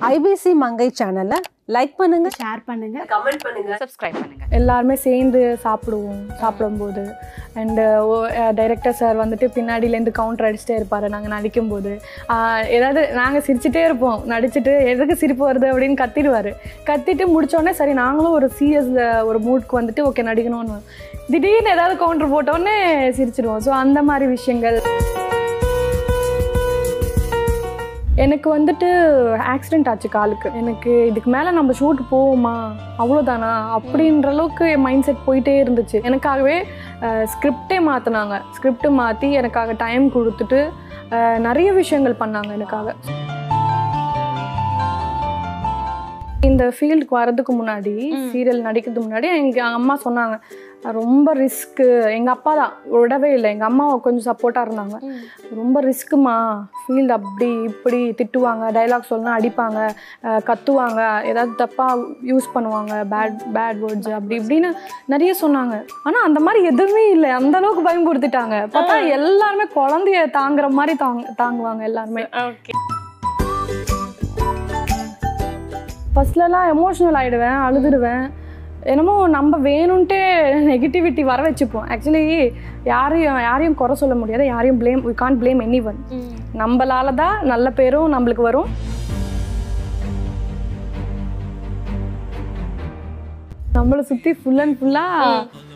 IBC மங்கை சேனலை like பண்ணுங்க. Share பண்ணுங்க. கமெண்ட் பண்ணுங்க. சப்ஸ்கிரைப் பண்ணுங்க. எல்லாருமே சேர்ந்து சாப்பிடுவோம் சாப்பிடும்போது. அண்டு டைரக்டர் சார் வந்துட்டு பின்னாடியிலேருந்து கவுண்டர் அடிச்சுட்டே இருப்பார். நாங்கள் நடிக்கும்போது. ஆஹ் ஏதாவது நாங்கள் சிரிச்சிட்டே இருப்போம். நடிச்சுட்டு எதுக்கு சிரிப்பு வருது அப்படின்னு கத்திடுவார். கத்திட்டு முடிச்சோடனே சரி நாங்களும் ஒரு சீரியஸில் ஒரு மூட்க்கு வந்துட்டு ஓகே நடிக்கணும்னு. திடீர்னு ஏதாவது கவுண்டர் போட்டோன்னே சிரிச்சிடுவோம். ஸோ அந்த மாதிரி விஷயங்கள். எனக்கு வந்துட்டு ஆக்சிடென்ட் ஆச்சு காலுக்கு. எனக்கு இதுக்கு மேலே நம்ம ஷூட் போவோமா? அவ்வளோதானா அப்படின்ற அளவுக்கு என் மைண்ட் செட் போயிட்டே இருந்துச்சு. எனக்காகவே ஸ்கிரிப்டே மாற்றினாங்க ஸ்கிரிப்ட் மாற்றி எனக்காக டைம் கொடுத்துட்டு நிறைய விஷயங்கள் பண்ணாங்க எனக்காக. இந்த ஃபீல்டுக்கு வரதுக்கு முன்னாடி சீரியல் நடிக்கிறதுக்கு முன்னாடி எங்கள் அம்மா சொன்னாங்க ரொம்ப ரிஸ்க்கு எங்கள் அப்பா தான் விடவே இல்லை. எங்கள் அம்மா கொஞ்சம் சப்போர்ட்டாக இருந்தாங்க. ரொம்ப ரிஸ்க்குமா ஃபீல்டு அப்படி இப்படி திட்டுவாங்க டைலாக் சொல்லணும் அடிப்பாங்க கத்துவாங்க ஏதாவது தப்பாக யூஸ் பண்ணுவாங்க பேட் பேட் வேர்ட்ஸ் அப்படி இப்படின்னு நிறைய சொன்னாங்க. ஆனால் அந்த மாதிரி எதுவுமே இல்லை. அந்த அளவுக்கு பயன்படுத்திட்டாங்க பார்த்தா எல்லாருமே குழந்தைய தாங்குற மாதிரி தாங்க தாங்குவாங்க எல்லாருமே. ஓகே. ஃபர்ஸ்ட்லலாம் எமோஷ்னல் ஆகிடுவேன் அழுதுடுவேன். என்னமோ நம்ம வேணும்ன்ட்டே நெகட்டிவிட்டி வர வச்சுப்போம். ஆக்சுவலி யாரையும் யாரையும் குறை சொல்ல முடியாது. யாரையும் blame we can't blame any one நம்மளால தான் நல்ல பேரும் நம்மளுக்கு வரும். நம்மளை சுற்றி ஃபுல் அண்ட் ஃபுல்லாக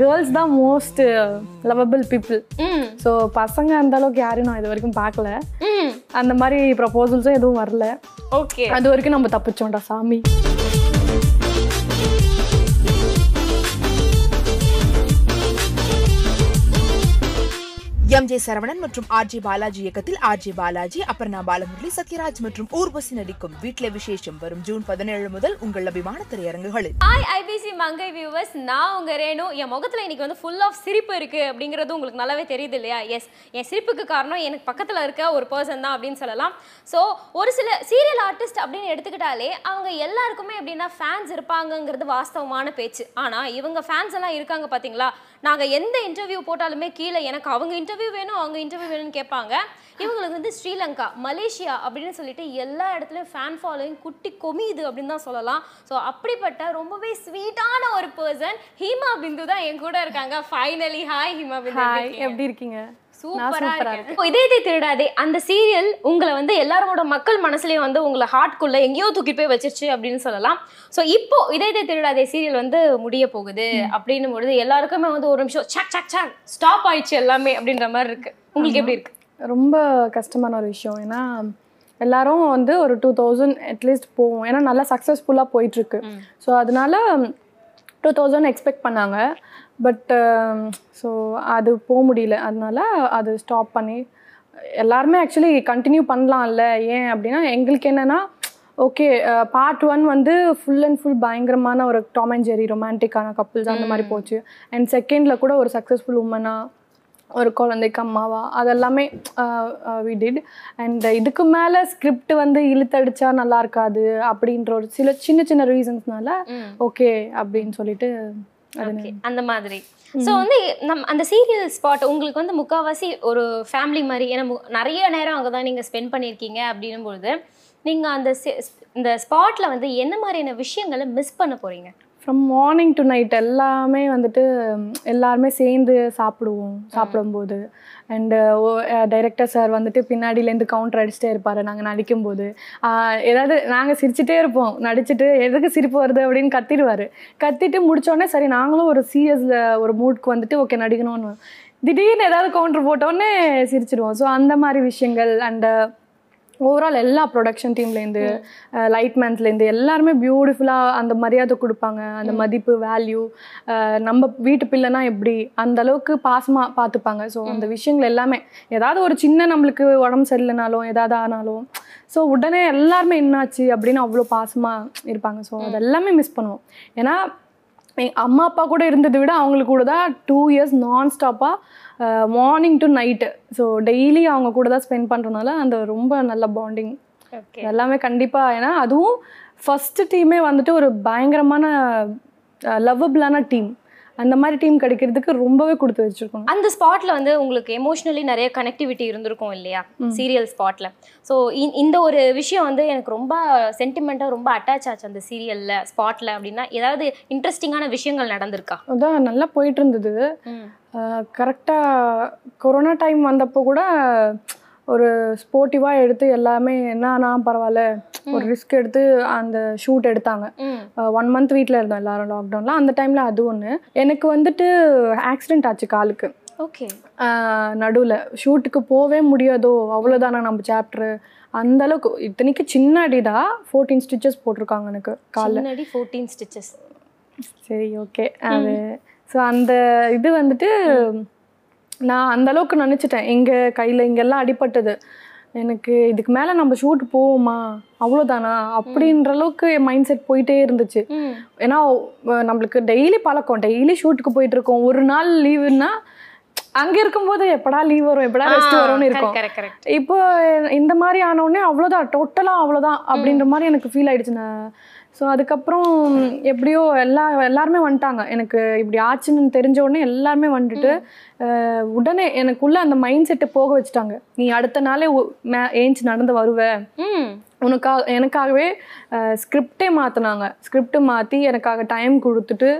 கேர்ள்ஸ் தான் மோஸ்ட் லவபிள் பீப்புள் ஸோ பசங்க அந்த அளவுக்கு யாரையும் நான் இது வரைக்கும் பார்க்கல அந்த மாதிரி ப்ரப்போசல்ஸும் எதுவும் வரல. ஓகே. அது வரைக்கும் நம்ம தப்பிச்சோம்டா சாமி. எம் ஜே சரவணன் மற்றும் ஆர் ஜே பாலாஜி இயக்கத்தில் ஆர் ஜே பாலாஜி அபர்ணா பாலமுரளி சத்யராஜ் மற்றும் ஊர்வசி நடிக்கும் வீட்டில் விசேஷம் வரும் ஜூன் பதினேழு முதல் உங்கள் அபிமான திரையரங்குகளில். ஹாய் ஐபிசி மங்கை வியூவர்ஸ் நான் உங்க ரேணு. என் முகத்துல இன்னைக்கு வந்து ஃபுல் ஆஃப் சிரிப்பு இருக்கு அப்படிங்கிறது உங்களுக்கு நல்லாவே தெரியுது இல்லையா? எஸ் என் சிரிப்புக்கு காரணம் எனக்கு பக்கத்துல இருக்க ஒரு பர்சன் தான் அப்படின்னு சொல்லலாம். ஸோ ஒரு சில சீரியல் ஆர்டிஸ்ட் அப்படின்னு எடுத்துக்கிட்டாலே அவங்க எல்லாருக்குமே எப்படின்னா ஃபேன்ஸ் இருப்பாங்கங்கிறது வாஸ்தவமான பேச்சு. ஆனா இவங்க ஃபேன்ஸ் எல்லாம் இருக்காங்க பாத்தீங்களா? நாங்க எந்த இன்டர்வியூ போட்டாலுமே கீழே எனக்கு அவங்க இன்டர்வியூ வேணும் அவங்க இன்டர்வியூ வேணும்னு கேட்பாங்க. இவங்களுக்கு வந்து ஸ்ரீலங்கா மலேசியா அப்படின்னு சொல்லிட்டு எல்லா இடத்துலையும் ஃபேன் ஃபாலோயிங் குட்டி கொமியுது அப்படின்னு தான் சொல்லலாம். ஸோ அப்படிப்பட்ட ரொம்பவே ஸ்வீட்டான ஒரு பர்சன் ஹீமா பிந்து தான் என் கூட இருக்காங்க. ஃபைனலி ஹாய் ஹீமா பிந்து எப்படி இருக்கீங்க? சூப்பரா இருக்கு. இப்போ இதயத்தை திருடாதே. அந்த சீரியல் உங்களை வந்து எல்லாரோட மக்கள் மனசுலயும் வந்து உங்களை ஹார்ட்குள்ள எங்கேயோ தூக்கிட்டு போய் வச்சிருச்சு அப்படின்னு சொல்லலாம். ஸோ இப்போ இதயத்தை திருடாதே சீரியல் வந்து முடிய போகுது அப்படின்னும் பொழுது எல்லாருக்குமே வந்து ஒரு நிமிஷம் சக் சக் சக் ஸ்டாப் ஆயிடுச்சு எல்லாமே அப்படின்ற மாதிரி இருக்கு. உங்களுக்கு எப்படி இருக்கு? ரொம்ப கஷ்டமான ஒரு விஷயம். ஏன்னா எல்லாரும் வந்து ஒரு டூ தௌசண்ட் அட்லீஸ்ட் போவோம். ஏன்னா நல்லா சக்ஸஸ்ஃபுல்லாக போயிட்டுருக்கு ஸோ அதனால டூ தௌசண்ட் எக்ஸ்பெக்ட் பண்ணாங்க. பட் ஸோ அது போக முடியல. அதனால அது ஸ்டாப் பண்ணி எல்லாருமே ஆக்சுவலி கண்டினியூ பண்ணலாம்ல. ஏன் அப்படின்னா எங்களுக்கு என்னென்னா ஓகே பார்ட் ஒன் வந்து ஃபுல் அண்ட் ஃபுல் பயங்கரமான ஒரு டாம் அண்ட் ஜெரி ரொமான்டிக்கான கப்புள்ஸ் அந்த மாதிரி போச்சு. அண்ட் செகண்டில் கூட ஒரு சக்ஸஸ்ஃபுல் உமனாக ஒரு குழந்தைக்கு அம்மாவா அதெல்லாமே வி டிட் அண்ட் இதுக்கு மேலே ஸ்கிரிப்ட் வந்து இழுத்தடிச்சா நல்லா இருக்காது அப்படின்ற ஒரு சில சின்ன சின்ன ரீசன்ஸ்னால ஓகே அப்படின்னு சொல்லிட்டு அந்த மாதிரி. ஸோ வந்து நம் அந்த சீரியல் ஸ்பாட் உங்களுக்கு வந்து முக்கால்வாசி ஒரு ஃபேமிலி மாதிரி ஏன்னா நிறைய நேரம் அங்கே தான் நீங்கள் ஸ்பெண்ட் பண்ணியிருக்கீங்க அப்படின்னும் பொழுது நீங்கள் அந்த இந்த ஸ்பாட்டில் வந்து என்ன மாதிரியான விஷயங்களை மிஸ் பண்ண போகிறீங்க ஃப்ரம் மார்னிங் டு நைட் எல்லாமே வந்துட்டு எல்லாருமே சேர்ந்து சாப்பிடுவோம் சாப்பிடும்போது. அண்டு டைரக்டர் சார் வந்துட்டு பின்னாடியிலேருந்து கவுண்டர் அடிச்சுட்டே இருப்பார் நாங்கள் நடிக்கும்போது. போது ஏதாவது நாங்கள் சிரிச்சிட்டே இருப்போம் நடிச்சுட்டு எதுக்கு சிரிப்பு வருது அப்படின்னு கத்திடுவார். கத்திட்டு முடித்தோடனே சரி நாங்களும் ஒரு சீரியஸில் ஒரு மூட்க்கு வந்துட்டு ஓகே நடிக்கணும்னு. திடீர்னு ஏதாவது கவுண்டர் போட்டோன்னே சிரிச்சிடுவோம். ஸோ அந்த மாதிரி விஷயங்கள் அண்டு ஓவரால் எல்லா ப்ரொடக்ஷன் டீம்லேருந்து லைட்மேன்ஸ்லேருந்து எல்லாருமே பியூட்டிஃபுல்லாக அந்த மரியாதை கொடுப்பாங்க. அந்த மதிப்பு வேல்யூ நம்ம வீட்டு பிள்ளைனா எப்படி? அந்த அளவுக்கு பாசமாக பார்த்துப்பாங்க ஸோ அந்த விஷயங்கள் எல்லாமே ஏதாவது ஒரு சின்ன நம்மளுக்கு உடம்பு சரியில்லைனாலும் ஏதாவது ஆனாலும் ஸோ உடனே எல்லாருமே என்னாச்சு அப்படின்னு அவ்வளோ பாசமாக இருப்பாங்க. ஸோ அது எல்லாமே மிஸ் பண்ணுவோம். ஏன்னா எங்க அம்மா அப்பா கூட இருந்ததை விட அவங்களுக்கு கூட தான் டூ இயர்ஸ் நான் ஸ்டாப்பாக morning to night so daily அவங்க கூட தான் ஸ்பெண்ட் பண்ணுறதுனால அந்த ரொம்ப நல்ல பாண்டிங் ஓகே எல்லாமே கண்டிப்பாக ஏன்னா அதுவும் ஃபஸ்ட்டு டீமே வந்துட்டு ஒரு பயங்கரமான லவ்வபிளான டீம் அந்த மாதிரி டீம் கிடைக்கிறதுக்கு ரொம்பவே கொடுத்து வச்சிருக்கணும். அந்த ஸ்பாட்ல வந்து உங்களுக்கு எமோஷனலி நிறைய கனெக்டிவிட்டி இருந்திருக்கும் இல்லையா? சீரியல் ஸ்பாட்ல ஸோ இந்த ஒரு விஷயம் வந்து எனக்கு ரொம்ப சென்டிமெண்ட்டாக ரொம்ப அட்டாச் ஆச்சு அந்த சீரியல்ல ஸ்பாட்ல அப்படின்னா ஏதாவது இன்ட்ரெஸ்டிங்கான விஷயங்கள் நடந்திருக்கா? அதான் நல்லா போயிட்டு இருந்தது. கரெக்டாக கொரோனா டைம் வந்தப்போ கூட ஒரு ஸ்போர்ட்டிவாக எடுத்து எல்லாமே என்னன்னா பரவாயில்ல. ஒரு ரிஸ்க் எடுத்து அந்த ஷூட் எடுத்தாங்க. ஒன் மந்த் வீட்டில் இருந்தோம் எல்லாரும் லாக்டவுனில் அந்த டைமில் அது ஒன்று எனக்கு வந்துட்டு ஆக்சிடென்ட் ஆச்சு காலுக்கு. ஓகே. நடுவில். ஷூட்டுக்கு போவே முடியாதோ அவ்வளோதானா நம்ம சாப்டர் அந்த அளவுக்கு இத்தனைக்கு சின்ன அடிதான் ஃபோர்டீன் ஸ்டிச்சஸ் போட்டிருக்காங்க எனக்கு காலில். ஃபோர்டீன் ஸ்டிச்சஸ் சரி ஓகே அது ஸோ அந்த இது வந்துட்டு நான் அந்த அளவுக்கு நினச்சிட்டேன். எங்கே கையில் இங்கெல்லாம் அடிபட்டது. எனக்கு இதுக்கு மேலே நம்ம ஷூட் போவோமா? அவ்வளோதானா அப்படின்ற அளவுக்கு என் மைண்ட் செட் போயிட்டே இருந்துச்சு. ஏன்னா நம்மளுக்கு டெய்லி பழக்கம். டெய்லி ஷூட்டுக்கு போயிட்டு இருக்கோம். ஒரு நாள் லீவுன்னா அங்கே இருக்கும்போது எப்படா லீவ் வரும்? எப்படா ரெஸ்ட் வரும்னு இருக்கும். இப்போ இந்த மாதிரி ஆனவுடனே அவ்வளோதான் டோட்டலாக அவ்வளோதான் அப்படின்ற மாதிரி எனக்கு ஃபீல் ஆயிடுச்சு. நான் ஸோ அதுக்கப்புறம் எப்படியோ எல்லா எல்லாருமே வந்துட்டாங்க. எனக்கு இப்படி ஆச்சுன்னு தெரிஞ்ச உடனே எல்லாருமே வந்துட்டு உடனே எனக்குள்ள அந்த மைண்ட் செட்டை போக வச்சுட்டாங்க. நீ அடுத்த நாளே ஏஞ்சி நடந்து வருவ. உனக்காக எனக்காகவே ஸ்கிரிப்டே மாற்றினாங்க ஸ்கிரிப்ட் மாற்றி எனக்காக டைம் கொடுத்துட்டு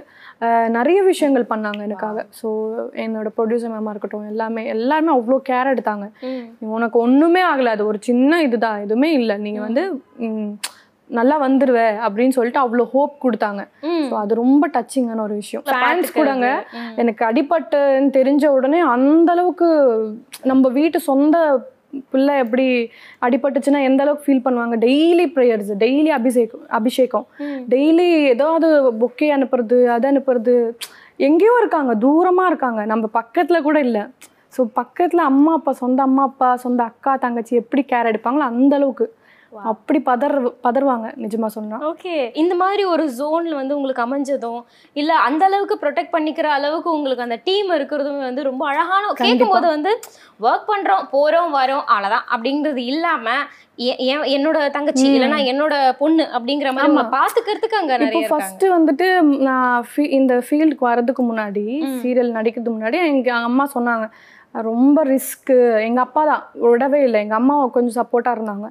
நிறைய விஷயங்கள் பண்ணாங்க எனக்காக. ஸோ என்னோட ப்ரொடியூசர் மேமாக இருக்கட்டும் எல்லாமே எல்லாருமே அவ்வளோ கேர் எடுத்தாங்க. உனக்கு ஒன்றுமே ஆகலை. அது ஒரு சின்ன இதுதான். எதுவுமே இல்லை. நீங்கள் வந்து நல்லா வந்துருவ அப்படின்னு சொல்லிட்டு அவ்வளோ ஹோப் கொடுத்தாங்க. ஸோ அது ரொம்ப டச்சிங்கான ஒரு விஷயம். ஃபேன்ஸ் கூடங்க. எனக்கு அடிபட்டுன்னு தெரிஞ்ச உடனே அந்த அளவுக்கு நம்ம வீட்டு சொந்த பிள்ளை எப்படி அடிபட்டுச்சுன்னா எந்த அளவுக்கு ஃபீல் பண்ணுவாங்க? டெய்லி ப்ரேயர்ஸ் டெய்லி அபிஷேகம். அபிஷேகம். டெய்லி ஏதாவது பொக்கே அனுப்புறது அது அனுப்புறது. எங்கேயோ இருக்காங்க தூரமாக இருக்காங்க. நம்ம பக்கத்தில் கூட இல்லை. ஸோ பக்கத்தில் அம்மா அப்பா சொந்த அம்மா அப்பா சொந்த அக்கா தங்கச்சி எப்படி கேர் எடுப்பாங்களோ அந்த அளவுக்கு. அப்படி பதற பதறுவாங்க நிஜமா சொன்னா. ஓகே இந்த மாதிரி ஒரு ஜோன்ல வந்து உங்களுக்கு அமைஞ்சதும் இல்ல அந்த அளவுக்கு ப்ரொடெக்ட் பண்ணிக்கிற அளவுக்கு உங்களுக்கு அந்த டீம் இருக்கிறதும் வந்து ரொம்ப அழகான கேட்கும்போது வந்து ஒர்க் பண்றோம் போறோம் வரோம் அவ்வளவுதான். அப்படிங்கிறது இல்லாம என்னோட தங்கச்சி இல்லைன்னா என்னோட பொண்ணு அப்படிங்கிற மாதிரி உங்களை பாத்துக்கிறதுக்கு அங்க நிறைய ஃபர்ஸ்ட் வந்துட்டு நான் இந்த ஃபீல்டுக்கு வர்றதுக்கு முன்னாடி சீரியல் நடிக்கிறதுக்கு முன்னாடி எங்க அம்மா சொன்னாங்க ரொம்ப ரிஸ்க்கு எங்க அப்பா தான் விடவே இல்லை. எங்க அம்மா கொஞ்சம் சப்போர்ட்டா இருந்தாங்க.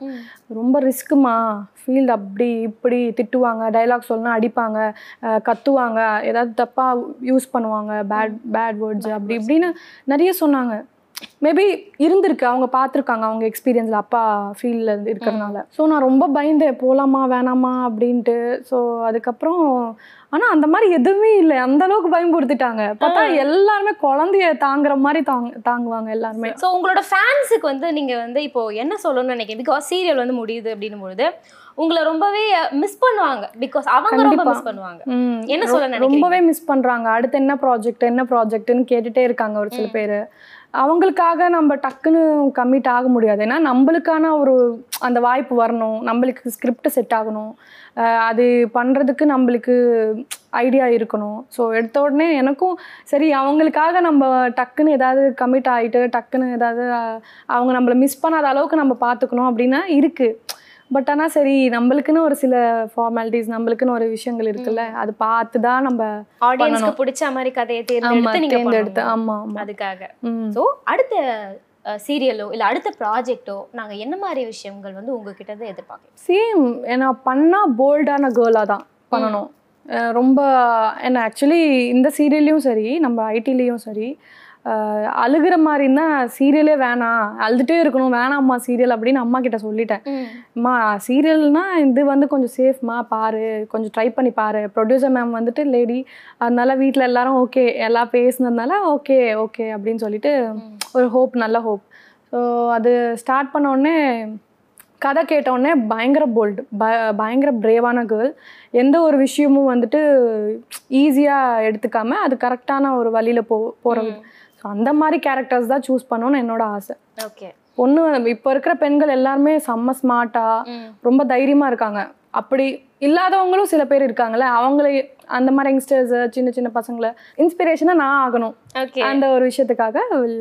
ரொம்ப ரிஸ்க்குமா ஃபீல்டு அப்படி இப்படி திட்டுவாங்க. டைலாக் சொல்லணும் அடிப்பாங்க. கத்துவாங்க. ஏதாவது தப்பா யூஸ் பண்ணுவாங்க. பேட் பேட் வேர்ட்ஸ் அப்படி இப்படின்னு நிறைய சொன்னாங்க. மேபி இருந்திருக்கு. அவங்க பார்த்துருக்காங்க. அவங்க எக்ஸ்பீரியன்ஸில் அப்பா ஃபீல்டில் இருந்து இருக்கிறதுனால ஸோ நான் ரொம்ப பயந்தேன். போகலாமா வேணாமா அப்படின்ட்டு. ஸோ அதுக்கப்புறம் ஆனால் அந்த மாதிரி எதுவுமே இல்லை. அந்த அளவுக்கு பயன்படுத்திட்டாங்க பார்த்தா எல்லாருமே குழந்தைய தாங்குற மாதிரி தாங்க தாங்குவாங்க எல்லாருமே. ஸோ உங்களோட ஃபேன்ஸுக்கு வந்து நீங்க வந்து இப்போ என்ன சொல்லணும்னு நினைக்கிறேன் பிகாஸ் சீரியல் வந்து முடியுது அப்படின்னும் பொழுது உங்களை ரொம்பவே மிஸ் பண்ணுவாங்க. பிகாஸ் அவங்க ரொம்ப. மிஸ் பண்ணுவாங்க. என்ன சொல்ல? ரொம்பவே மிஸ் பண்றாங்க. அடுத்து என்ன ப்ராஜெக்ட் என்ன ப்ராஜெக்ட்னு கேட்டுட்டே இருக்காங்க ஒரு சில பேர். அவங்களுக்காக நம்ம டக்குன்னு கம்மிட் ஆக முடியாது. ஏன்னா நம்மளுக்கான ஒரு அந்த வாய்ப்பு வரணும். நம்மளுக்கு ஸ்கிரிப்ட் செட் ஆகணும். அது பண்ணுறதுக்கு நம்மளுக்கு ஐடியா இருக்கணும். ஸோ எடுத்த உடனே எனக்கும் சரி அவங்களுக்காக நம்ம டக்குன்னு ஏதாவது கமிட் ஆகிட்டு டக்குன்னு ஏதாவது அவங்க நம்மளை மிஸ் பண்ணாத அளவுக்கு நம்ம பார்த்துக்கணும் அப்படின்னா இருக்குது பட் ஆனால் சரி நம்மளுக்குன்னு ஒரு சில ஃபார்மாலிட்டிஸ் நம்மளுக்குன்னு ஒரு விஷயங்கள் இருக்குல்ல அது பார்த்து தான் நம்ம ஆடியன்ஸ்க்கு. பிடிச்ச மாதிரி கதையை தேர்ந்தெடுத்து நீங்க தேர்ந்தெடுத்து. ஆமா அதுக்காக. ஸோ அடுத்த சீரியலோ இல்ல அடுத்த ப்ராஜெக்ட்டோ நாங்க என்ன மாதிரி விஷயங்கள் வந்து உங்ககிட்ட இருந்து எதிர்பார்க்கலாம் சேம் நான் பண்ணால் போல்டான கேர்ளாக தான் பண்ணணும். ரொம்ப என்ன ஆக்சுவலி இந்த சீரியல்லையும் சரி நம்ம ஐடிலையும் சரி அழுகிற மாதிரின்னா சீரியலே வேணாம். அழுதுகிட்டே இருக்கணும். வேணாம்மா சீரியல் அப்படின்னு அம்மா கிட்ட சொல்லிட்டேன். அம்மா சீரியல்னா இது வந்து கொஞ்சம் சேஃப்மா பாரு. கொஞ்சம் ட்ரை பண்ணி பாரு. ப்ரொடியூசர் மேம் வந்துட்டு லேடி அதனால வீட்டில் எல்லாரும் ஓகே எல்லாம் பேசுனதுனால ஓகே ஓகே அப்படின்னு சொல்லிட்டு ஒரு ஹோப் நல்ல ஹோப் ஸோ அது ஸ்டார்ட் பண்ண உடனே கதை கேட்ட உடனே பயங்கர போல்டு ப பயங்கர பிரேவான கேர்ள் எந்த ஒரு விஷயமும் வந்துட்டு ஈஸியாக எடுத்துக்காம அது கரெக்டான ஒரு வழியில் போ போகிறது ஸோ அந்த மாதிரி கேரக்டர்ஸ் தான் சூஸ் பண்ணணும்னு என்னோட ஆசை. ஓகே பொண்ணு இப்போ இருக்கிற பெண்கள் எல்லாருமே செம்ம ஸ்மார்ட்டாக ரொம்ப தைரியமாக இருக்காங்க. அப்படி இல்லாதவங்களும் சில பேர் இருக்காங்கல்ல அவங்கள அந்த மாதிரி யங்ஸ்டர்ஸ் சின்ன சின்ன பசங்களை இன்ஸ்பிரேஷனாக நான் ஆகணும். ஓகே அந்த ஒரு விஷயத்துக்காக will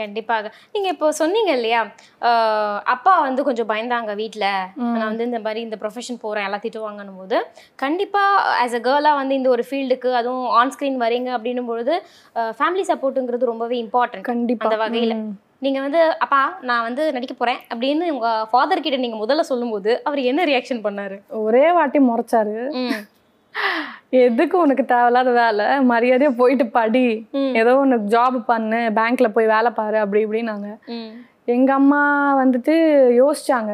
கண்டிப்பாக. நீங்க இப்போ சொன்னீங்க இல்லையா? அப்பா வந்து கொஞ்சம் பயந்தாங்க வீட்ல. நான் வந்து இந்த மாதிரி இந்த ப்ரொஃபஷன் போறேன் எல்லாம் திட்டுவாங்கன்னும் போது கண்டிப்பா ஆஸ் அ கேர்ளா வந்து இந்த ஒரு ஃபீல்டுக்கு அதுவும் ஆன் ஸ்க்ரீன் வரீங்க அப்படின்னும் பொழுது ஃபேமிலி சப்போர்ட்டுங்கிறது ரொம்பவே இம்பார்ட்டன்ட் கண்டிப்பா. அந்த வகையில. ம். நீங்க வந்து அப்பா நான் வந்து நடிக்க போறேன் அப்படின்னு உங்க ஃபாதர் கிட்ட நீங்க முதல்ல சொல்லும்போது அவர் என்ன ரியாக்ஷன் பண்ணாரு? ஒரே வாட்டி முறைச்சாரு. எதுக்கு உனக்கு தேவையில்லாத வேலை? மரியாதையா போயிட்டு படி. ஏதோ உனக்கு ஜாப் பண்ணு பேங்க்ல போய் வேலை பாரு அப்படி இப்படின்னாங்க. எங்க அம்மா வந்துட்டு யோசிச்சாங்க.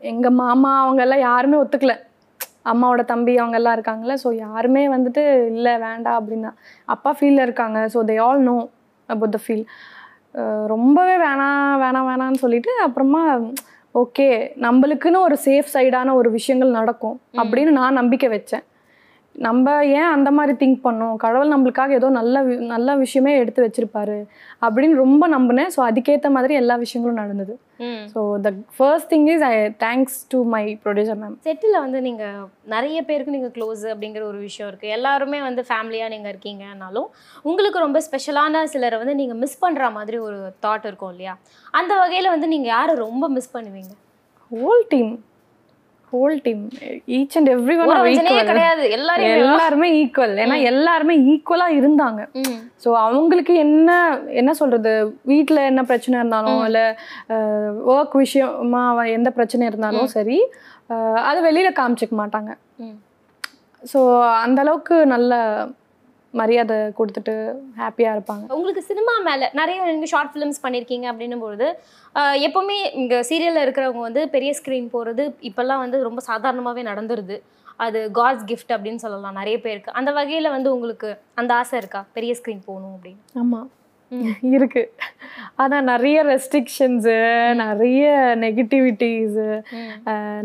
எங்க மாமா அவங்க எல்லாம் யாருமே ஒத்துக்கல. அம்மாவோட தம்பி அவங்க எல்லாம் இருக்காங்கல்ல ஸோ யாருமே வந்துட்டு இல்லை வேண்டாம் அப்படின்னா. அப்பா ஃபீல்டில் இருக்காங்க so they all know about the field ரொம்பவே வேணாம் வேணாம் வேணாம்னு சொல்லிட்டு அப்புறமா ஓகே நம்மளுக்குன்னு ஒரு சேஃப் சைடான ஒரு விஷயங்கள் நடக்கும் அப்படின்னு நான் நம்பிக்கை வச்சேன். நம்ம ஏன் அந்த மாதிரி திங்க் பண்ணோம்? கடவுள் நம்மளுக்காக ஏதோ நல்ல நல்ல விஷயமே எடுத்து வச்சிருப்பாரு அப்படின்னு ரொம்ப நம்பினேன். ஸோ அதுக்கேற்ற மாதிரி எல்லா விஷயங்களும் நடந்தது. So the first thing is I thanks to my producer ma'am settle வந்து நீங்க நிறைய பேருக்கு நீங்க க்ளோஸ் அப்படிங்கிற ஒரு விஷயம் இருக்கு. எல்லாருமே வந்து ஃபேமிலியா நீங்க இருக்கீங்கனாலும் உங்களுக்கு ரொம்ப ஸ்பெஷலான சிலரை வந்து நீங்க மிஸ் பண்ற மாதிரி ஒரு தாட் இருக்கும் இல்லையா? அந்த வகையில வந்து நீங்க யாரை ரொம்ப மிஸ் பண்ணுவீங்க? Whole team whole team each and every one கிடையாது. எல்லாரையும் எல்லாருமே ஈக்குவல் ஏன்னா எல்லாருமே ஈக்குவலாக இருந்தாங்க. ஸோ அவங்களுக்கு என்ன என்ன சொல்றது? வீட்டில் என்ன பிரச்சனை இருந்தாலும் இல்லை ஒர்க் விஷயமா எந்த பிரச்சனை இருந்தாலும் சரி அது வெளியில காமிச்சிக்க மாட்டாங்க. ஸோ அந்த அளவுக்கு நல்ல மரியாதை கொடுத்துட்டு ஹாப்பியாக இருப்பாங்க. உங்களுக்கு சினிமா மேல நிறைய நீங்க ஷார்ட் ஃபிலிம்ஸ் பண்ணியிருக்கீங்க அப்படின்னும் பொழுது எப்பவுமே இங்க சீரியல்ல இருக்கிறவங்க வந்து பெரிய ஸ்க்ரீன் போறது இப்பெல்லாம் வந்து ரொம்ப சாதாரணமாவே நடந்துருது. அது காட்ஸ் கிஃப்ட் அப்படின்னு சொல்லலாம் நிறைய பேருக்கு. அந்த வகையில வந்து உங்களுக்கு அந்த ஆசை இருக்கா? பெரிய ஸ்க்ரீன் போகணும் அப்படின்னு. ஆமா. இருக்கு. ஆனா நிறைய ரெஸ்ட்ரிக்ஷன்ஸு நிறைய நெகட்டிவிட்டிஸு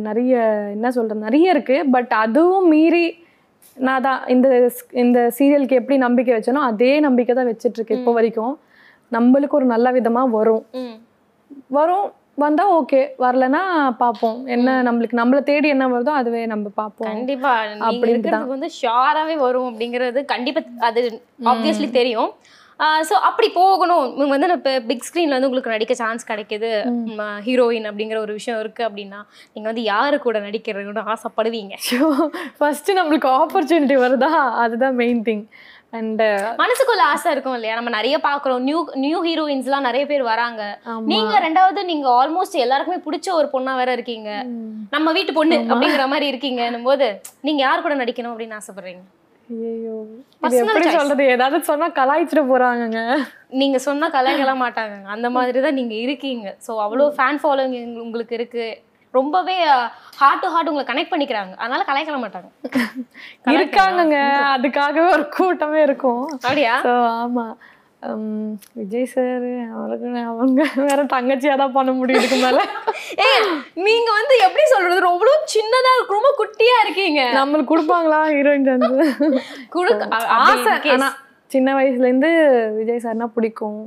நிறைய என்ன சொல்றது? நிறைய இருக்கு. பட் அதுவும் மீறி நான் தான் இந்த இந்த சீரியலுக்கு எப்படி நம்பிக்கை வச்சேனோ அதே நம்பிக்கை தான் வச்சிட்டு இருக்கேன் இப்போ வரைக்கும். நம்மளுக்கு ஒரு நல்ல விதமா வரும். வரும். வந்தா ஓகே. வரலன்னா பார்ப்போம் என்ன நம்மளுக்கு நம்மளை தேடி என்ன வருதோ அதுவே நம்ம பார்ப்போம் கண்டிப்பா. இருக்கிறதுக்கு வந்து ஷியோராகவே வரும் அப்படிங்கிறது கண்டிப்பா அது ஆப்வியஸ்லி தெரியும். ஸோ அப்படி போகணும். இவங்க வந்து இப்போ பிக் ஸ்க்ரீனில் வந்து உங்களுக்கு நடிக்க சான்ஸ் கிடைக்குது. ஹீரோயின் அப்படிங்கிற ஒரு விஷயம் இருக்கு அப்படின்னா நீங்க வந்து யாரு கூட நடிக்கிறதுன்னு ஆசைப்படுவீங்க? ஃபர்ஸ்ட் நம்மளுக்கு ஆப்பர்ச்சுனிட்டி வருதா? அதுதான் மெயின் திங் அண்ட் மனசுக்குள்ள ஆசை இருக்கும் இல்லையா? நம்ம நிறைய பாக்குறோம் நியூ நியூ ஹீரோயின்ஸ்லாம் நிறைய பேர் வராங்க. நீங்க ரெண்டாவது நீங்க ஆல்மோஸ்ட் எல்லாருக்குமே பிடிச்ச ஒரு பொண்ணா வேற இருக்கீங்க. நம்ம வீட்டு பொண்ணு அப்படிங்கிற மாதிரி இருக்கீங்கன்னும் போது நீங்க யார் கூட நடிக்கணும் அப்படின்னு ஆசைப்படுறீங்க? ஐயோ எப்படி. சொல்றது? ஏதாவது சொன்னா கலாய்ச்சிட போறாங்கங்க. நீங்க சொன்னா கலாய்க்கலாம் மாட்டாங்க அந்த மாதிரி தான் நீங்க இருக்கீங்க. ஸோ அவ்வளோ ஃபேன் ஃபாலோவிங் உங்களுக்கு இருக்கு. ரொம்பவே ஹார்ட் டு ஹார்ட் உங்களை கனெக்ட் பண்ணிக்கிறாங்க. அதனால கலாய்க்கல மாட்டாங்க. இருக்காங்கங்க. அதுக்காகவே ஒரு கூட்டமே இருக்கும். அப்படியா? ஆமா. விஜய் சார் அவருக்கு அவங்க வேற தங்கச்சியா தான் பண்ண முடியும் இதுக்கு மேல. ஏய் நீங்க வந்து எப்படி சொல்றது? ரொம்ப சின்னதா இருக்கு ரொம்ப குட்டியா இருக்கீங்க. நம்மளுக்கு கொடுப்பாங்களா ஹீரோயின் சான்ஸ் குடுக்க ஆசை சின்ன வயசுல இருந்து விஜய் சார்னா பிடிக்கும்.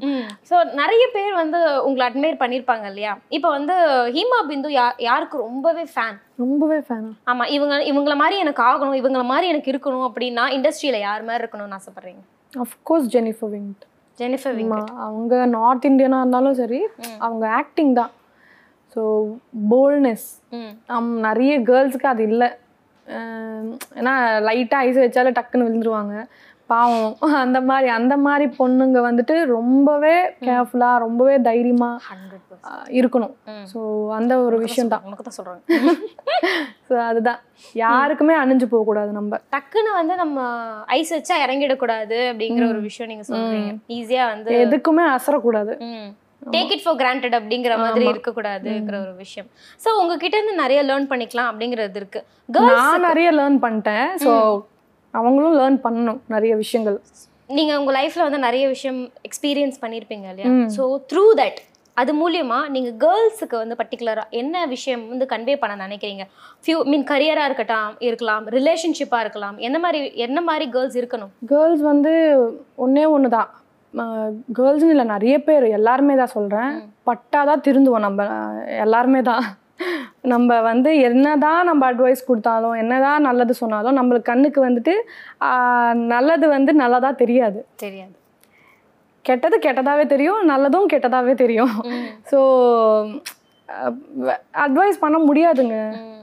ஸோ நிறைய பேர் வந்து உங்களை அட்மையர் பண்ணியிருப்பாங்க இல்லையா? இப்போ வந்து ஹீமா பிந்து யா யாருக்கு ரொம்பவே ஃபேன் ரொம்பவே ஃபேனா ஆமா இவங்க இவங்கள மாதிரி எனக்கு ஆகணும் இவங்கள மாதிரி எனக்கு இருக்கணும் அப்படின்னா இண்டஸ்ட்ரியில யார் மாதிரி இருக்கணும்னு ஆசைப்படுறீங்க? Of course Jennifer Winget Jennifer அவங்க நார்த் இந்தியனா இருந்தாலும் சரி அவங்க ஆக்டிங் தான். ஸோ போல்ட்னஸ் நிறைய கேர்ள்ஸுக்கு அது இல்லை. ஏன்னா லைட்டாக ஐஸ் வச்சாலே டக்குன்னு விழுந்துருவாங்க. பாவம். அந்த மாதிரி அந்த மாதிரி பொண்ணுங்க வந்துட்டு ரொம்பவே கேர்ஃபுல்லாக ரொம்பவே தைரியமாக ஹண்ட்ரட் இருக்கணும். ஸோ அந்த ஒரு விஷயம் தான். உனக்கு தான் சொல்றாங்க ஸோ அதுதான். யாருக்குமே அணிஞ்சு போகக்கூடாது நம்ம. டக்குன்னு வந்து நம்ம ஐஸ் வச்சா இறங்கிடக்கூடாது அப்படிங்கிற ஒரு விஷயம் நீங்க சொல்றீங்க. ஈஸியா வந்து எதுக்குமே அசரக்கூடாது. டேக் இட் ஃபார் கிராண்டட் அப்படிங்கிற மாதிரி இருக்கக்கூடாதுங்கிற ஒரு விஷயம். ஸோ உங்ககிட்ட இருந்து நிறைய லேர்ன் பண்ணிக்கலாம் அப்படிங்கிறது இருக்கு. நான் நிறைய லேர்ன் பண்ணிட்டேன். ஸோ அவங்களும் லேர்ன் பண்ணணும் நிறைய விஷயங்கள். நீங்க உங்க லைஃப்ல வந்து நிறைய விஷயம் எக்ஸ்பீரியன்ஸ் பண்ணியிருப்பீங்க இல்லையா? ஸோ த்ரூ தட் அது மூலியமா நீங்க கேர்ள்ஸுக்கு வந்து பர்டிகுலரா என்ன விஷயம் வந்து கன்வே பண்ண நினைக்கிறீங்க? ஃபியூ மீன் கரியரா இருக்கட்டும் இருக்கலாம் ரிலேஷன்ஷிப்பா இருக்கலாம் என்ன மாதிரி என்ன மாதிரி கேர்ள்ஸ் இருக்கணும்? கேர்ள்ஸ் வந்து ஒன்றே ஒன்று தான் கேர்ள்ஸ்னு இல்லை நிறைய பேர் எல்லாருமே தான் சொல்கிறேன் பட்டாதான் திருந்துவோம் நம்ம எல்லாருமே தான் நம்ம வந்து என்னதான் நம்ம அட்வைஸ் கொடுத்தாலும் என்னதான் நல்லது சொன்னாலும் நம்மளுக்கு கண்ணுக்கு வந்துட்டு நல்லது வந்து நல்லதா தெரியாது. தெரியாது. கெட்டது கெட்டதாவே தெரியும் நல்லதும் கெட்டதாவே தெரியும். ஸோ அட்வைஸ் பண்ண முடியாதுங்க.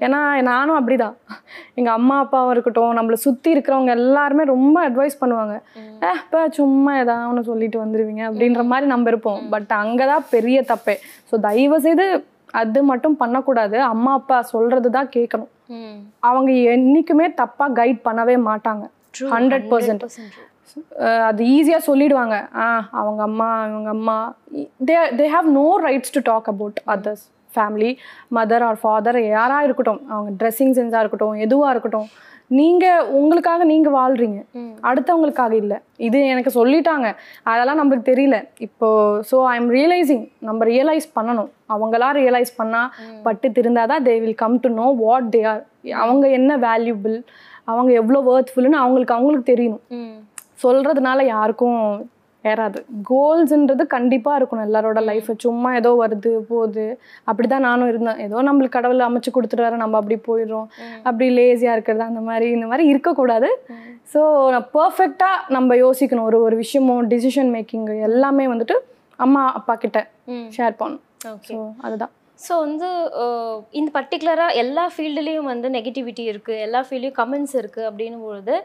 ஏன்னா நானும் அப்படிதான். எங்க அம்மா அப்பாவும் இருக்கட்டும் நம்மளை சுத்தி இருக்கிறவங்க எல்லாருமே ரொம்ப அட்வைஸ் பண்ணுவாங்க. ஏ இப்போ சும்மா ஏதாவது ஒன்று சொல்லிட்டு வந்துருவீங்க அப்படின்ற மாதிரி நம்ம இருப்போம். பட் அங்கதான் பெரிய தப்பே. ஸோ தயவு செய்து அது மட்டும் பண்ணக்கூடாது. அம்மா அப்பா சொல்றது தான் கேட்கணும் அவங்க என்னைக்குமே தப்பா கைட் பண்ணவே மாட்டாங்க. ஹண்ட்ரட் பர்சன்ட் அது ஈஸியாக சொல்லிடுவாங்க. ஆ அவங்க அம்மா இவங்க அம்மா they they have no rights to talk about others family mother or father யாராக இருக்கட்டும். அவங்க ட்ரெஸ்ஸிங் சென்ஸாக இருக்கட்டும் எதுவாக இருக்கட்டும். நீங்கள் உங்களுக்காக நீங்கள் வாழ்கிறீங்க அடுத்தவங்களுக்காக இல்லை. இது எனக்கு சொல்லிட்டாங்க. அதெல்லாம் நம்மளுக்கு தெரியல. இப்போ ஸோ ஐ எம் ரியலைசிங் நம்ம ரியலைஸ் பண்ணணும். அவங்களா ரியலைஸ் பண்ணால் பட்டு திருந்தாதான் they will come to know what they are அவங்க என்ன வேல்யூபிள் அவங்க எவ்வளோ ஒர்த்ஃபுல்னு அவங்களுக்கு அவங்களுக்கு தெரியணும். ம். சொல்றதுனால யாருக்கும் ஏறாது. கோல்ஸ்ன்றது கண்டிப்பாக இருக்கணும் எல்லாரோட லைஃப் சும்மா ஏதோ வருது போகுது. அப்படி தான் நானும் இருந்தேன். ஏதோ நம்மளுக்கு கடவுள் அமைச்சு கொடுத்துட்டு நம்ம அப்படி போயிடுறோம். அப்படி லேசியாக இருக்கிறது அந்த மாதிரி இந்த மாதிரி இருக்கக்கூடாது. ஸோ பர்ஃபெக்டாக நம்ம யோசிக்கணும். ஒரு ஒரு விஷயமும் டிசிஷன் மேக்கிங் எல்லாமே வந்துட்டு அம்மா அப்பா கிட்ட ஷேர் பண்ணணும். ஓகே அதுதான். ஸோ வந்து இந்த பர்டிகுலராக எல்லா ஃபீல்டுலேயும் வந்து நெகட்டிவிட்டி இருக்குது எல்லா ஃபீல்ட்லேயும் கமெண்ட்ஸ் இருக்குது அப்படின்னும் பொழுது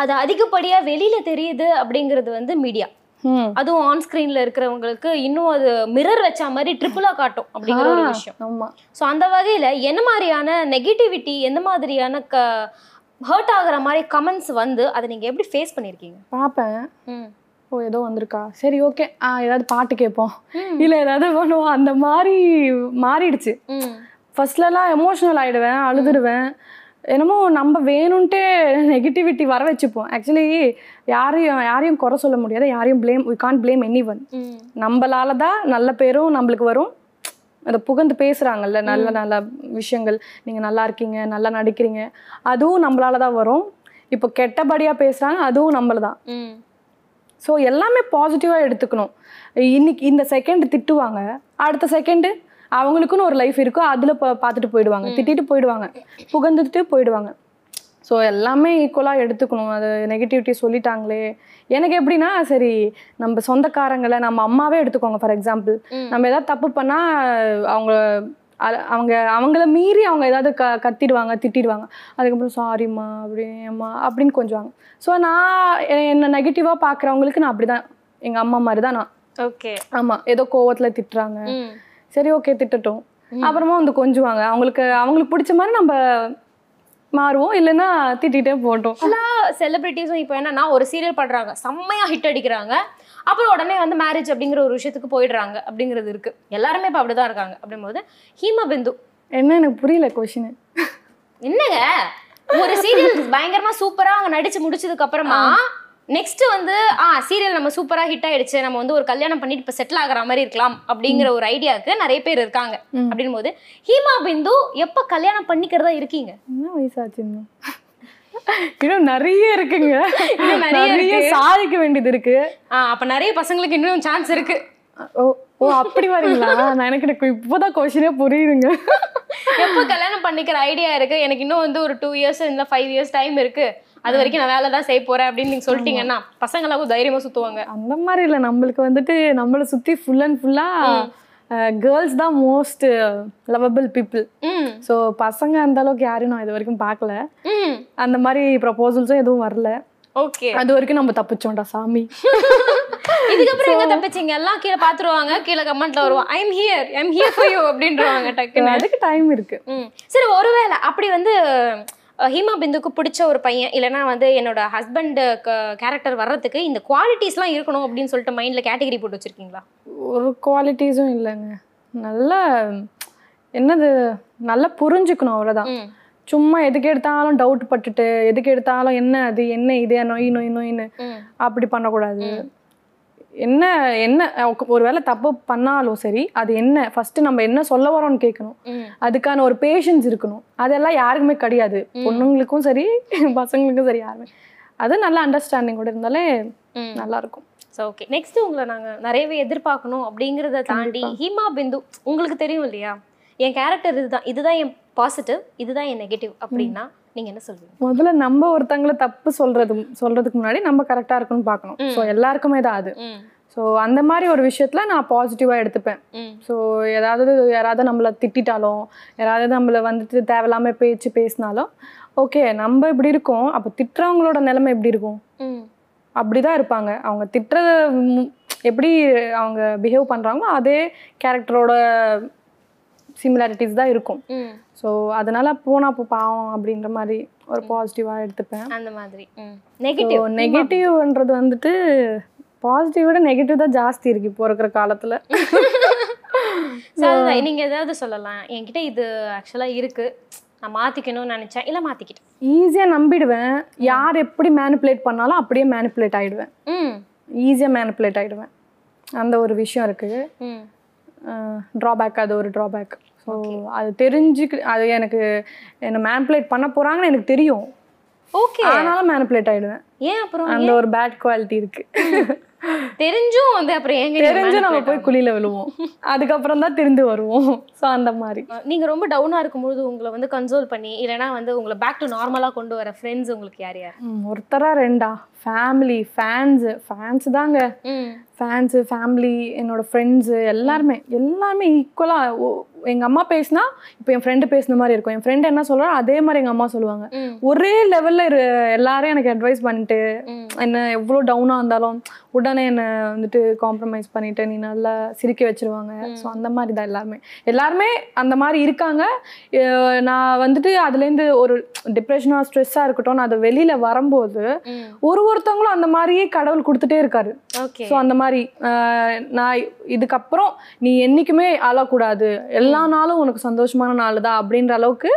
அது அதிகப்படியாக வெளியில் தெரியுது அப்படிங்கிறது வந்து மீடியா அதுவும் ஆன் ஸ்க்ரீனில் இருக்கிறவங்களுக்கு இன்னும் அது மிரர் வச்ச மாதிரி ட்ரிபிளாக காட்டும் அப்படிங்கிற ஒரு விஷயம். ஆமாம் ஸோ அந்த வகையில் என்ன மாதிரியான நெகட்டிவிட்டி எந்த மாதிரியான க ஹர்ட் ஆகுற மாதிரி கமெண்ட்ஸ் வந்து அதை நீங்கள் எப்படி ஃபேஸ் பண்ணியிருக்கீங்க பார்ப்பேன். ம் ஓ ஏதோ வந்திருக்கா? சரி ஓகே ஆ ஏதாவது பாட்டு கேட்போம். இல்லை ஏதாவது பண்ணுவோம். அந்த மாதிரி மாறிடுச்சு. ஃபர்ஸ்ட்லலாம் எமோஷ்னல் ஆகிடுவேன் அழுதுருவேன் என்னமோ நம்ம வேணும்ன்ட்டே நெகட்டிவிட்டி வர வச்சுப்போம். ஆக்சுவலி யாரையும் யாரையும் குறை சொல்ல முடியாது. யாரையும் blame we can't blame any one நம்மளால தான் நல்ல பேரும் நம்மளுக்கு வரும். அதை புகழ்ந்து பேசுகிறாங்கல்ல நல்ல நல்ல விஷயங்கள். நீங்கள் நல்லா இருக்கீங்க நல்லா நடிக்கிறீங்க. அதுவும் நம்மளால தான் வரும். இப்போ கெட்டபடியாக பேசுகிறாங்க அதுவும் நம்மள தான் ஸோ எல்லாமே பாசிட்டிவாக எடுத்துக்கணும். இன்னைக்கு இந்த செகண்ட் திட்டுவாங்க அடுத்த செகண்டு அவங்களுக்குன்னு ஒரு லைஃப் இருக்கும் அதில் பார்த்துட்டு போயிடுவாங்க. திட்டிட்டு போயிடுவாங்க. புகழ்ந்துட்டு போயிடுவாங்க. ஸோ எல்லாமே ஈக்குவலாக எடுத்துக்கணும். அது நெகட்டிவிட்டி சொல்லிட்டாங்களே. எனக்கு எப்படின்னா சரி நம்ம சொந்தக்காரங்களை நம்ம அம்மாவே எடுத்துக்கோங்க ஃபார் எக்ஸாம்பிள். நம்ம ஏதாவது தப்பு பண்ணால் அவங்க அவங்க அவங்கள மீறி அவங்க ஏதாவது க கத்திடுவாங்க திட்டிடுவாங்க. அதுக்கப்புறம் சாரிம்மா அப்படியேம்மா அப்படின்னு கொஞ்சுவாங்க. ஸோ நான் என்னை நெகட்டிவாக பார்க்குறவங்களுக்கு நான் அப்படி தான் எங்கள் அம்மா மாதிரி தான் நான். ஓகே ஆமாம் ஏதோ கோவத்தில் திட்டுறாங்க. சரி ஓகே திட்டட்டும். அப்புறமா வந்து கொஞ்சுவாங்க. அவங்களுக்கு அவங்களுக்கு பிடிச்ச மாதிரி நம்ம மாறுவோம். இல்லைன்னா திட்டிகிட்டே போட்டோம் எல்லா செலிபிரிட்டிஸும் இப்போ என்னன்னா ஒரு சீரியல் பண்றாங்க. செம்மையா ஹிட் அடிக்கிறாங்க. அப்புறம் உடனே வந்து மேரேஜ் அப்படிங்கிற ஒரு விஷயத்துக்கு போயிடுறாங்க அப்படிங்கிறது இருக்கு. எல்லாருமே இப்போ அப்படிதான் இருக்காங்க. அப்படிங்கும்போது ஹீமா பிந்து. என்ன எனக்கு புரியல கொஷின் என்னங்க? ஒரு சீரியல் பயங்கரமா சூப்பரா அவங்க நடிச்சு முடிச்சதுக்கு அப்புறமா நெக்ஸ்ட் வந்து ஆ சீரியல் நம்ம சூப்பரா ஹிட் ஆயிடுச்சு. நம்ம வந்து ஒரு கல்யாணம் பண்ணிட்டு இப்ப செட்டில் ஆகுற மாதிரி இருக்கலாம் அப்படிங்கிற ஒரு ஐடியாவுக்கு நிறைய பேர் இருக்காங்க ம். அப்படின்னும் போது ஹீமா பிந்து எப்ப கல்யாணம் பண்ணிக்கிறதா இருக்கீங்க? என்ன வயசாச்சு இன்னும்? நிறைய இருக்குங்க. நிறைய. சாதிக்க வேண்டியது இருக்கு. ஆ, அப்ப நிறைய பசங்களுக்கு இன்னும் சான்ஸ் இருக்கு. ஓ ஓ அப்படி வரீங்களா? நான் எனக்கு எனக்கு இப்போதான் கொஷினே புரியுதுங்க. எப்போ கல்யாணம் பண்ணிக்கிற ஐடியா இருக்கு? எனக்கு இன்னும் வந்து ஒரு டூ இயர்ஸ் இல்லை ஃபைவ் இயர்ஸ் டைம் இருக்கு. அது வரைக்கும் நான் வேலை தான் செய்ய போறேன் அப்படின்னு நீங்க சொல்லிட்டீங்கன்னா பசங்களாவும் தைரியமா சுத்துவாங்க. அந்த மாதிரி இல்லை நம்மளுக்கு வந்துட்டு நம்மளை சுற்றி ஃபுல் அண்ட் ஃபுல்லாக கேர்ள்ஸ் தான் மோஸ்ட் லவபிள் பீப்புள் ஸோ பசங்க அந்த அளவுக்கு யாரையும் நான் இது வரைக்கும் பார்க்கல. அந்த மாதிரி ப்ரப்போசல்ஸும் எதுவும் வரல. ஓகே. அது வரைக்கும் நம்ம தப்பிச்சோம்டா சாமி. இதுக்கப்புறம் எங்க தப்பிச்சீங்க? எல்லாம் கீழே பாத்துருவாங்க கீழே கமெண்ட்ல வருவோம் I am here I am here for you அப்படின்றவாங்க டக்குன்னு. அதுக்கு டைம் இருக்கு. சரி ஒருவேளை அப்படி வந்து ஹீமா பிந்துக்கு பிடிச்ச ஒரு பையன் இல்லைன்னா வந்து என்னோட ஹஸ்பண்ட் கேரக்டர் வர்றதுக்கு இந்த குவாலிட்டிஸ்லாம் இருக்கணும் அப்படின்னு சொல்லிட்டு மைண்ட்ல கேட்டகரி போட்டு வச்சிருக்கீங்களா? ஒரு குவாலிட்டிஸும் இல்லைங்க. நல்லா என்னது நல்லா புரிஞ்சுக்கணும் அவ்வளோதான் சும்மா எதுக்கு எடுத்தாலும் டவுட் பட்டுட்டு எதுக்கு எடுத்தாலும் என்ன அது என்ன இது நொய் நொய் நொயின்னு அப்படி பண்ணக்கூடாது. என்ன என்ன ஒ- ஒருவேளை தப்பு பண்ணாலும் சரி அது என்ன? ஃபர்ஸ்ட் நம்ம என்ன சொல்ல வரோம்னு கேட்கணும். அதுக்கான ஒரு பேஷன்ஸ் இருக்கணும். அதெல்லாம் யாருக்குமே கிடையாது. பொண்ணுங்களுக்கும் சரி பசங்களுக்கும் சரி யாருமே. அது நல்ல அண்டர்ஸ்டாண்டிங்கோட இருந்தாலே நல்லா இருக்கும் ஓகே நெக்ஸ்ட் உங்களை நாங்கள் நிறையவே எதிர்பார்க்கணும் அப்படிங்கிறத தாண்டி ஹீமா பிந்து உங்களுக்கு தெரியும் இல்லையா? என் கேரக்டர் இதுதான் இதுதான் என் பாசிட்டிவ் இதுதான் என் நெகட்டிவ் அப்படின்னா நீங்க என்ன சொல்வீங்க முதல்ல நம்ம ஒருத்தங்கள தப்பு சொல்றது சொல்றதுக்கு முன்னாடி நம்ம கரெக்டாக இருக்குன்னு பார்க்கணும். ஸோ எல்லாருக்குமே தான் அது. ஸோ அந்த மாதிரி ஒரு விஷயத்துல நான் பாசிட்டிவாக எடுத்துப்பேன். ஸோ ஏதாவது யாராவது நம்மளை திட்டிட்டாலும் யாராவது நம்மளை வந்துட்டு தேவையில்லாம பேச்சு பேசினாலும் ஓகே நம்ம இப்படி இருக்கோம். அப்போ திட்டுறவங்களோட நிலைமை எப்படி இருக்கும்? அப்படிதான் இருப்பாங்க. அவங்க திட்டுறத எப்படி அவங்க பிஹேவ் பண்றாங்களோ அதே கேரக்டரோட சிமிலாரிட்டிஸ் தான் இருக்கும். ஸோ அதனால போனா அப்போ பாவம் அப்படின்ற மாதிரி ஒரு பாசிட்டிவாக எடுத்துப்பேன். அந்த மாதிரி. நெகட்டிவ் நெகட்டிவ்ன்றது வந்துட்டு பாசிட்டிவ் விட நெகட்டிவ் தான் ஜாஸ்தி இருக்கு இப்போ இருக்கிற காலத்துல. நீங்க ஏதாவது சொல்லலாம். என்கிட்ட இது ஆக்சுவலா இருக்கு. நான் மாத்திக்கணும்னு நினைச்சேன். இல்ல மாத்திக்கிட்டேன். ஈஸியாக நம்பிடுவேன். யார் எப்படி மேனிப்புலேட் பண்ணாலும் அப்படியே மேனிப்புலேட் ஆயிடுவேன். ம். ஈஸியாக மேனிப்புலேட் ஆயிடுவேன். அந்த ஒரு விஷயம் இருக்குது ட்ராபேக் அது ஒரு ட்ராபேக் ஸோ அது தெரிஞ்சுக்கு அது எனக்கு என்னை மேனிப்புலேட் பண்ண போகிறாங்கன்னு எனக்கு தெரியும். ஓகே ஆனாலும் மேனிப்புலேட் ஆயிடுவேன். ஏன் அப்புறம் அந்த ஒரு பேட் குவாலிட்டி இருக்கு. தெரிஞ்சும் வந்து அப்புறம் நீங்க தெரிஞ்சு நம்ம போய் குழியில விழுவோம். அதுக்கப்புறம் தான் திருந்து வருவோம். ஸோ அந்த மாதிரி. ஆகணும்? நீங்க ரொம்ப டவுனா இருக்கும்போது உங்களை வந்து கன்சோல் பண்ணி இல்லைன்னா வந்து உங்களை பேக் டு நார்மலா கொண்டு வர ஃப்ரெண்ட்ஸ் உங்களுக்கு யார் யார்? ஒருத்தரா ரெண்டா? ஃபேமிலி ஃபேன்ஸு ஃபேன்ஸ் தாங்க. ஃபேன்ஸு ஃபேமிலி என்னோட ஃப்ரெண்ட்ஸு எல்லாருமே எல்லாருமே ஈக்குவலாக எங்கள் அம்மா பேசினா இப்போ என் ஃப்ரெண்டு பேசுன மாதிரி இருக்கும். என் ஃப்ரெண்டு என்ன சொல்கிறா அதே மாதிரி எங்கள் அம்மா சொல்லுவாங்க. ஒரே லெவலில் இரு எல்லாரும் எனக்கு அட்வைஸ் பண்ணிட்டு என்ன எவ்வளோ டவுனாக இருந்தாலும் உடனே என்னை வந்துட்டு காம்ப்ரமைஸ் பண்ணிட்டு நீ நல்லா சிரிக்க வச்சிருவாங்க. ஸோ அந்த மாதிரி தான் எல்லாருமே. எல்லாருமே அந்த மாதிரி இருக்காங்க. நான் வந்துட்டு அதுலேருந்து ஒரு டிப்ரெஷனாக ஸ்ட்ரெஸ்ஸாக இருக்கட்டும் நான் அதை வெளியில் வரும்போது ஒரு ஒருத்தவங்களும் அந்த மாதிரியே கடவுள் கொடுத்துட்டே இருக்காரு. ஸோ அந்த மாதிரி ஆஹ், நான் இதுக்கப்புறம் நீ என்றைக்குமே அழக்கூடாது எல்லா நாளும் உனக்கு சந்தோஷமான நாள் தான் அப்படின்ற அளவுக்கு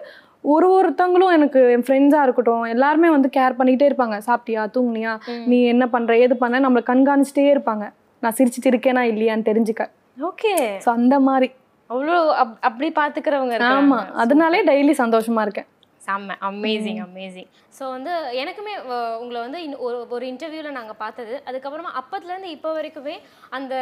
ஒரு ஒருத்தவங்களும் எனக்கு என் ஃப்ரெண்ட்ஸாக இருக்கட்டும் எல்லாருமே வந்து கேர் பண்ணிக்கிட்டே இருப்பாங்க. சாப்பிட்டியா தூங்குனியா நீ என்ன பண்ணுற ஏது பண்ண நம்மளை கண்காணிச்சிட்டே இருப்பாங்க. நான் சிரிச்சிட்டு இருக்கேனா இல்லையான்னு தெரிஞ்சுக்க. ஓகே. ஸோ அந்த மாதிரி. அவ்வளோ அப் அப்படி பாத்துக்கிறவங்க ஆமாம் அதனாலே டெய்லி சந்தோஷமா இருக்கேன். செம்ம அமேசிங் அமேசிங் ஸோ வந்து எனக்குமே உங்களை வந்து ஒரு ஒரு இன்டர்வியூவில் நாங்கள் பார்த்தது. அதுக்கப்புறமா அப்பத்துலேருந்து இப்போ வரைக்குமே அந்த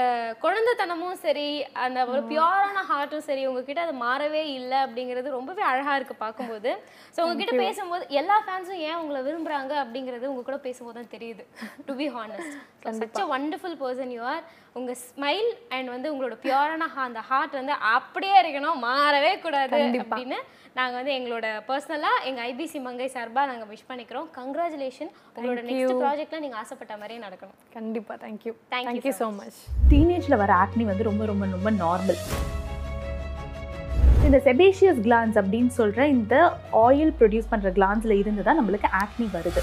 குழந்தைத்தனமும் சரி அந்த ஒரு பியூரான ஹார்ட்டும் சரி உங்ககிட்ட அது மாறவே இல்லை அப்படிங்கிறது ரொம்பவே அழகாக இருக்குது பார்க்கும்போது. ஸோ உங்ககிட்ட பேசும்போது எல்லா ஃபேன்ஸும் ஏன் உங்களை விரும்புகிறாங்க அப்படிங்கிறது உங்க கூட பேசும்போது தான் தெரியுது. To be honest such a wonderful person you are உங்கள் ஸ்மைல் அண்ட் வந்து உங்களோட பியூரான அந்த ஹார்ட் வந்து அப்படியே இருக்கணும் மாறவே கூடாது அப்படின்னு நாங்கள் வந்து எங்களோட பர்சனலாக எங்கள் ஐபிசி மங்கை சார்பாக நாங்கள் விஷ் பண்ணிக்கிறோம். கங்க்ராச்சுலேஷன் உங்களோட நெக்ஸ்ட் ப்ராஜெக்ட்டில் நீங்கள் ஆசைப்பட்ட மாதிரியே நடக்கணும். கண்டிப்பாக thank you thank you so much டீனேஜில் வர ஆக்னி வந்து ரொம்ப ரொம்ப ரொம்ப நார்மல் இந்த செபேஷியஸ் கிளான்ஸ் அப்படின்னு சொல்கிற இந்த ஆயில் ப்ரொடியூஸ் பண்ணுற கிளான்ஸில் இருந்து தான் நம்மளுக்கு ஆக்னி வருது.